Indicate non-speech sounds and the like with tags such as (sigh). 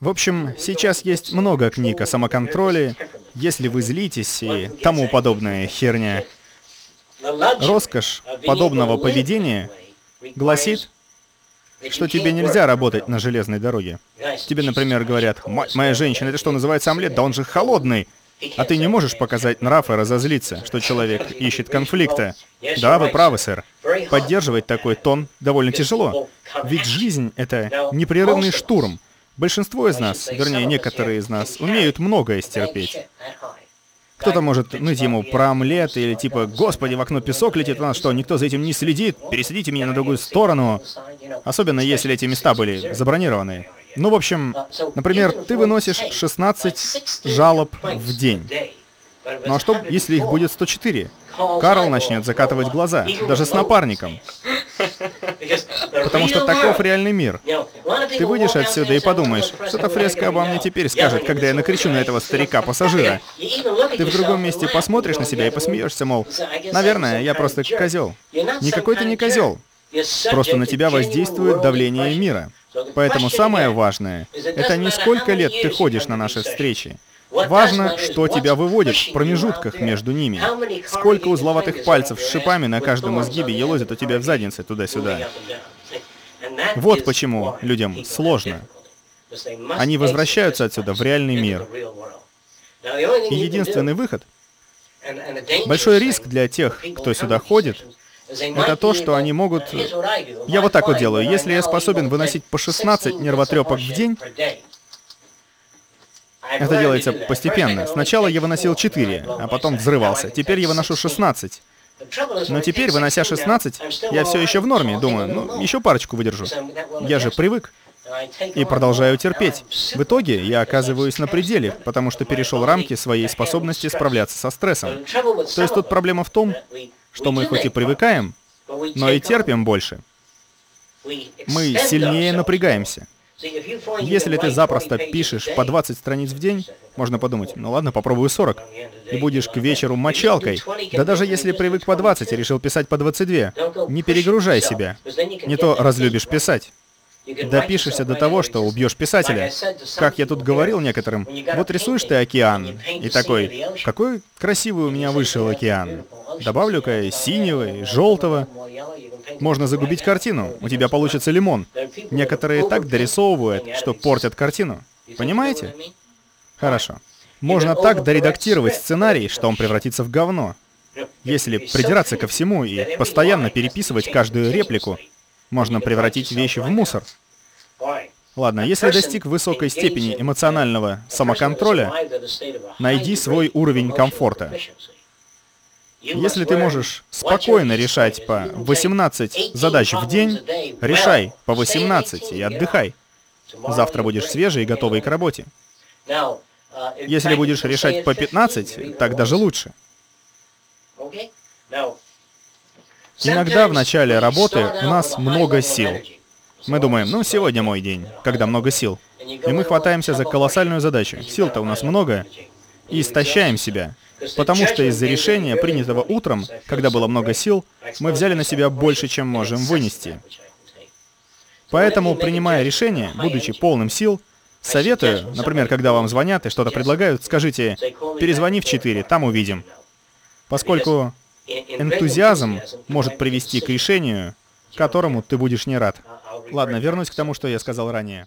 В общем, сейчас есть много книг о самоконтроле, если вы злитесь и тому подобная херня. Роскошь подобного поведения гласит, что тебе нельзя работать на железной дороге. Тебе, например, говорят, «Мать моя женщина, это что, называется омлет? Да он же холодный!» А ты не можешь показать нрав и разозлиться, что человек ищет конфликта. Да, вы правы, сэр. Поддерживать такой тон довольно тяжело. Ведь жизнь — это непрерывный штурм. Большинство из нас, вернее, некоторые из нас, умеют многое стерпеть. Кто-то может ныть ему про омлет или типа «Господи, в окно песок летит, у нас что, никто за этим не следит? Пересадите меня на другую сторону». Особенно если эти места были забронированы. Ну, в общем, например, ты выносишь 16 жалоб в день. Ну а что, если их будет 104? Карл начнет закатывать глаза, даже с напарником. Потому что таков реальный мир. Ты выйдешь отсюда и подумаешь, что-то фреска обо мне теперь скажет, когда я накричу на этого старика-пассажира. (laughs) Ты в другом месте посмотришь на себя и посмеешься, мол, наверное, я просто козел. Никакой ты не козел. Просто на тебя воздействует давление мира. Поэтому самое важное — это не сколько лет ты ходишь на наши встречи, Важно, что тебя выводит в промежутках между ними. Сколько узловатых пальцев с шипами на каждом изгибе елозит у тебя в заднице туда-сюда. Вот почему людям сложно. Они возвращаются отсюда в реальный мир. И единственный выход, большой риск для тех, кто сюда ходит, это то, что они могут... Я вот так вот делаю. Если я способен выносить по 16 нервотрепок в день, это делается постепенно. Сначала я выносил 4, а потом взрывался. Теперь я выношу 16. Но теперь, вынося 16, я все еще в норме. Думаю, ну, еще парочку выдержу. Я же привык. И продолжаю терпеть. В итоге я оказываюсь на пределе, потому что перешел рамки своей способности справляться со стрессом. То есть тут проблема в том, что мы хоть и привыкаем, но и терпим больше. Мы сильнее напрягаемся. Если ты запросто пишешь по 20 страниц в день, можно подумать, ну ладно, попробую 40. И будешь к вечеру мочалкой. Да даже если привык по 20 и решил писать по 22, не перегружай себя. Не то разлюбишь писать. Допишешься до того, что убьешь писателя. Как я тут говорил некоторым, вот рисуешь ты океан, и такой, какой красивый у меня вышел океан. Добавлю-ка синего и желтого. Можно загубить картину, у тебя получится лимон. Некоторые так дорисовывают, что портят картину. Понимаете? Хорошо. Можно так доредактировать сценарий, что он превратится в говно. Если придираться ко всему и постоянно переписывать каждую реплику, можно превратить вещи в мусор. Ладно, если достиг высокой степени эмоционального самоконтроля, найди свой уровень комфорта. Если ты можешь спокойно решать по 18 задач в день, решай по 18 и отдыхай. Завтра будешь свежий и готовый к работе. Если будешь решать по 15, так даже лучше. Иногда в начале работы у нас много сил. Мы думаем, ну сегодня мой день, когда много сил. И мы хватаемся за колоссальную задачу. Сил-то у нас много. И истощаем себя. Потому что из-за решения, принятого утром, когда было много сил, мы взяли на себя больше, чем можем вынести. Поэтому, принимая решение, будучи полным сил, советую, например, когда вам звонят и что-то предлагают, скажите «перезвони в 4, там увидим». Поскольку энтузиазм может привести к решению, которому ты будешь не рад. Ладно, вернусь к тому, что я сказал ранее.